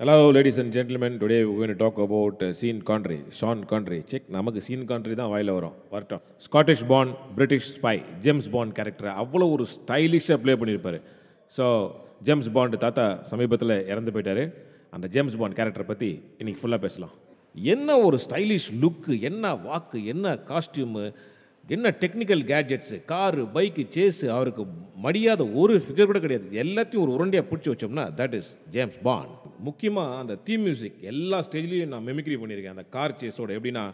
Hello, ladies and gentlemen. Today we're going to talk about uh, Sean Connery. Sean Connery. செக் நமக்கு Sean Connery தான் வாயில் வரும். வரட்டும். Scottish Bond British spy James Bond character அவ்வளோ ஒரு ஸ்டைலிஷாக ப்ளே பண்ணியிருப்பாரு ஸோ ஜேம்ஸ் பாண்ட் தாத்தா சமீபத்தில் இறந்து போயிட்டாரு. அந்த ஜேம்ஸ் பாண்ட் கேரக்டரை பற்றி இன்றைக்கி ஃபுல்லாக பேசலாம். என்ன ஒரு ஸ்டைலிஷ் லுக்கு என்ன வாக்கு என்ன காஸ்டியூமு என்ன technical gadgets car bike chase அவருக்கு மடியாத ஒரு ஃபிகர் கூட கிடையாது. எல்லாத்தையும் ஒரு உருண்டையாக பிடிச்சி வச்சோம்னா தட் இஸ் ஜேம்ஸ் பாண்ட் முக்கியமாக அந்த தீம் மியூசிக் எல்லா ஸ்டேஜ்லேயும் நான் மெமிக்ரி பண்ணியிருக்கேன். அந்த கார் சேஸோட எப்படின்னா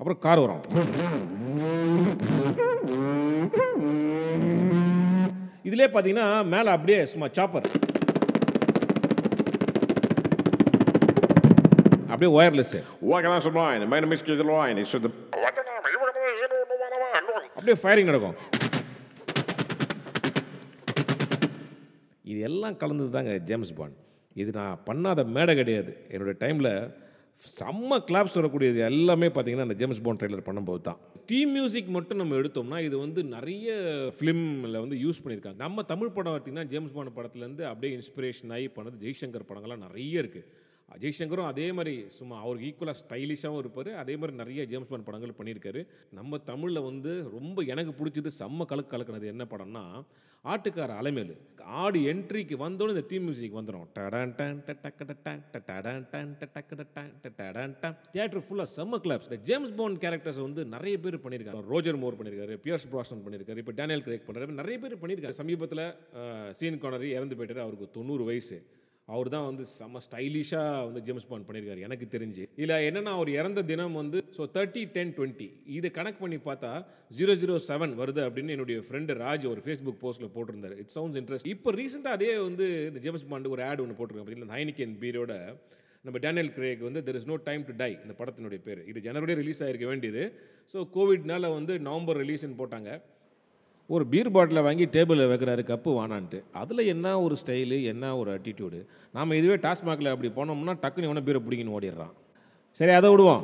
அப்புறம் கார் வரும். இதிலே பார்த்தீங்கன்னா மேலே அப்படியே சும்மா சாப்பர் அப்படியே supply? My name is Mr. Line. He said the அப்படியே ஃபயரிங் நடக்கும் இது எல்லாம் கலந்தது தாங்க ஜேம்ஸ் பாண்ட் இது நான் பண்ணாத மேடை கிடையாது என்னோடய டைமில் செம்ம கிளாப்ஸ் வரக்கூடியது எல்லாமே பார்த்தீங்கன்னா அந்த ஜேம்ஸ் பாண்ட் ட்ரெய்லர் பண்ணும்போது தான் தீம் மியூசிக் மட்டும் நம்ம எடுத்தோம்னா இது வந்து நிறைய ஃபிலிமில் வந்து யூஸ் பண்ணியிருக்காங்க நம்ம தமிழ் படம் பார்த்தீங்கன்னா ஜேம்ஸ் பாண்ட் படத்துலேருந்து அப்படியே இன்ஸ்பிரேஷன் ஆகி பண்ணது ஜெய்சங்கர் படங்கள்லாம் நிறைய இருக்குது ஜெய்சங்கரும் அதே மாதிரி சும்மா அவருக்கு ஈக்குவலாக ஸ்டைலிஷாகவும் இருப்பார். அதே மாதிரி நிறைய ஜேம்ஸ் பாண்ட் படங்கள் பண்ணியிருக்காரு. நம்ம தமிழில் வந்து ரொம்ப எனக்கு பிடிச்சது செம்ம கலக்கு கலக்குனது என்ன படம்னா ஆட்டுக்கார அலைமேலு. ஆடு என்ட்ரிக்கு வந்தோடனே இந்த தீம் மியூசிக் வந்துடும் டடான் டன் டக்கட டன் டடான் டன் டேன் ட டடான் டான். தியேட்டர் ஃபுல்லாக செம்ம கிளப்ஸ் இந்த ஜேம்ஸ் பாண்ட் கேரக்டர்ஸ் வந்து நிறைய பேர் பண்ணியிருக்காங்க. ரோஜர் மோர் பண்ணியிருக்காரு பியர்ஸ் ப்ராசன் பண்ணியிருக்காரு இப்போ டேனியல் கிரேக் பண்ணுறாரு நிறைய பேர் பண்ணியிருக்காரு சமீபத்தில் சீன் கானரி இறந்து போயிட்டார். அவருக்கு தொண்ணூறு வயசு. அவர் தான் வந்து செம்ம ஸ்டைலிஷாக வந்து ஜேம்ஸ் பாண்ட் பண்ணியிருக்காரு எனக்கு தெரிஞ்சு. இதில் என்னென்னா அவர் இறந்த தினம் வந்து ஸோ தேர்ட்டி டென் டுவெண்ட்டி இதை கணக்கு பண்ணி பார்த்தா ஜீரோ ஜீரோ செவன் வருது அப்படின்னு என்னுடைய ஃப்ரெண்டு ராஜ் ஒரு ஃபேஸ்புக் போஸ்ட்டில் போட்டிருந்தார். இட் சவுண்ட்ஸ் இன்ட்ரெஸ்ட் இப்போ ரீசெண்டாக அதே வந்து இந்த ஜேம்ஸ் பாண்டு ஒரு ஆட் ஒன்று போட்டிருக்காங்க பார்த்தீங்கன்னா ஹைனிகன் பீரோட நம்ம டேனியல் கிரேக் வந்து there is no time to die இந்த படத்தினுடைய பேர். இது ஜனவரியே ரிலீஸ் ஆகிருக்க வேண்டியது. ஸோ கோவிட்னால வந்து நவம்பர் ரிலீஸ்ன்னு போட்டாங்க. ஒரு பீர் பாட்டிலை வாங்கி டேபிளில் வைக்கிறாரு கப்பு வானான்ட்டு. அதில் என்ன ஒரு ஸ்டைலு என்ன ஒரு அட்டிடியூடு நாம் இதுவே டாஸ்மாகில் அப்படி போனோம்னா டக்குன்னு இவனை பீரை பிடிக்கின்னு ஓடிடுறான். சரி அதை விடுவோம்.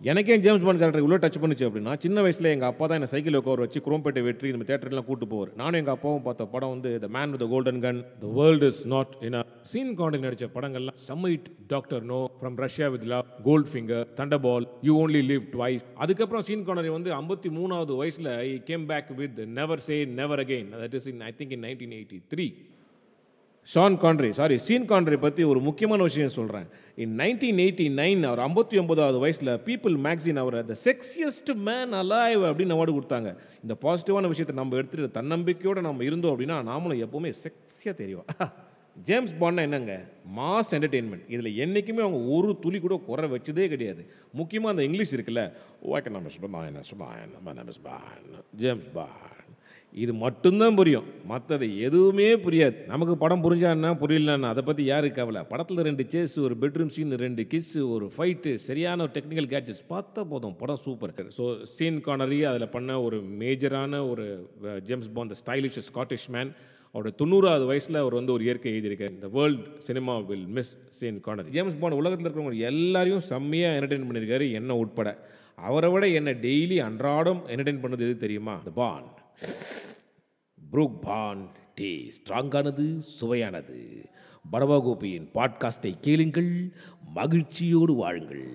எனக்கே ஜேம்ஸ் பாண்ட் கேரக்டர் இவ்வளோ டச் பண்ணுச்சு அப்படின்னா சின்ன வயசில் எங்கள் அப்பா தான் என்னை சைக்கிள் உட்கார வச்சு குரோம்பேட்டை வெற்றி நம்ம தேட்டர்லாம் கூட்டு போவார். நானும் எங்கள் அப்பாவும் பார்த்த படம் வந்து the man with golden gun the world is not in Sean Connery நடித்த படங்கள்லாம் submit doctor no from Russia with love Goldfinger Thunderball you only live twice அதுக்கப்புறம் சீன் கானரி வந்து ஐம்பத்தி மூணாவது வயசில் I came back with never say never again that is in I think in nineteen eighty three Sean Connery sorry Sean Connery பற்றி ஒரு முக்கியமான விஷயம் சொல்கிறேன் இன் நைன்டீன் எயிட்டி நைன் அவர் ஐம்பத்தி ஒன்பதாவது வயசில் பீப்புள் மேக்சின் அவர் த செக்ஸியஸ்ட் மேன் அலைவ் அப்படின்னு அவார்டு கொடுத்தாங்க இந்த பாசிட்டிவான விஷயத்தை நம்ம எடுத்துகிட்டு தன்னம்பிக்கையோடு நம்ம இருந்தோம் அப்படின்னா நாமளும் எப்போவுமே செக்ஸியாக தெரியும் ஜேம்ஸ் பாண்ட்னா என்னங்க மாஸ் என்டர்டெயின்மெண்ட் இதில் என்றைக்குமே அவங்க ஒரு துளி கூட குறை வச்சதே கிடையாது முக்கியமாக அந்த இங்கிலீஷ் இருக்குல்ல ஓகே நம்ம ஜேம்ஸ் பாண்ட் இது மட்டும்தான் புரியும். மற்றது எதுவுமே புரியாது. நமக்கு படம் புரிஞ்சான்னா புரியலன்னா அதை பற்றி யாரு கவலை? படத்தில் ரெண்டு சேஸ் ஒரு பெட்ரூம் சீன் ரெண்டு கிஸ்ஸு ஒரு ஃபைட்டு சரியான ஒரு டெக்னிக்கல் கேட்ஜெட்ஸ் பார்த்தா போதும். படம் சூப்பர் ஸோ சீன் கானரி அதில் பண்ண ஒரு மேஜரான ஒரு James Bond stylish Scottish man அவரோட தொண்ணூறாவது வயசில் அவர் வந்து ஒரு இயற்கை எழுதியிருக்கார். இந்த world cinema will miss Sean Connery James Bond உலகத்தில் இருக்கிறவங்க எல்லாரையும் செம்மையாக என்டர்டெயின் பண்ணியிருக்காரு என்ன உட்பட. அவரை விட என்னை டெய்லி அன்றாடம் என்டர்டெயின் பண்ணது எது தெரியுமா? The Bond Brooke Bond tea ஸ்ட்ராங்கானது சுவையானது. படவா கோபியின் பாட்காஸ்டை கேளுங்கள் மகிழ்ச்சியோடு வாழுங்கள்.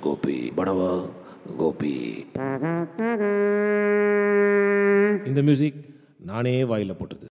கோபி படவா கோபி இந்த மியூசிக் நானே வாயில் போட்டது.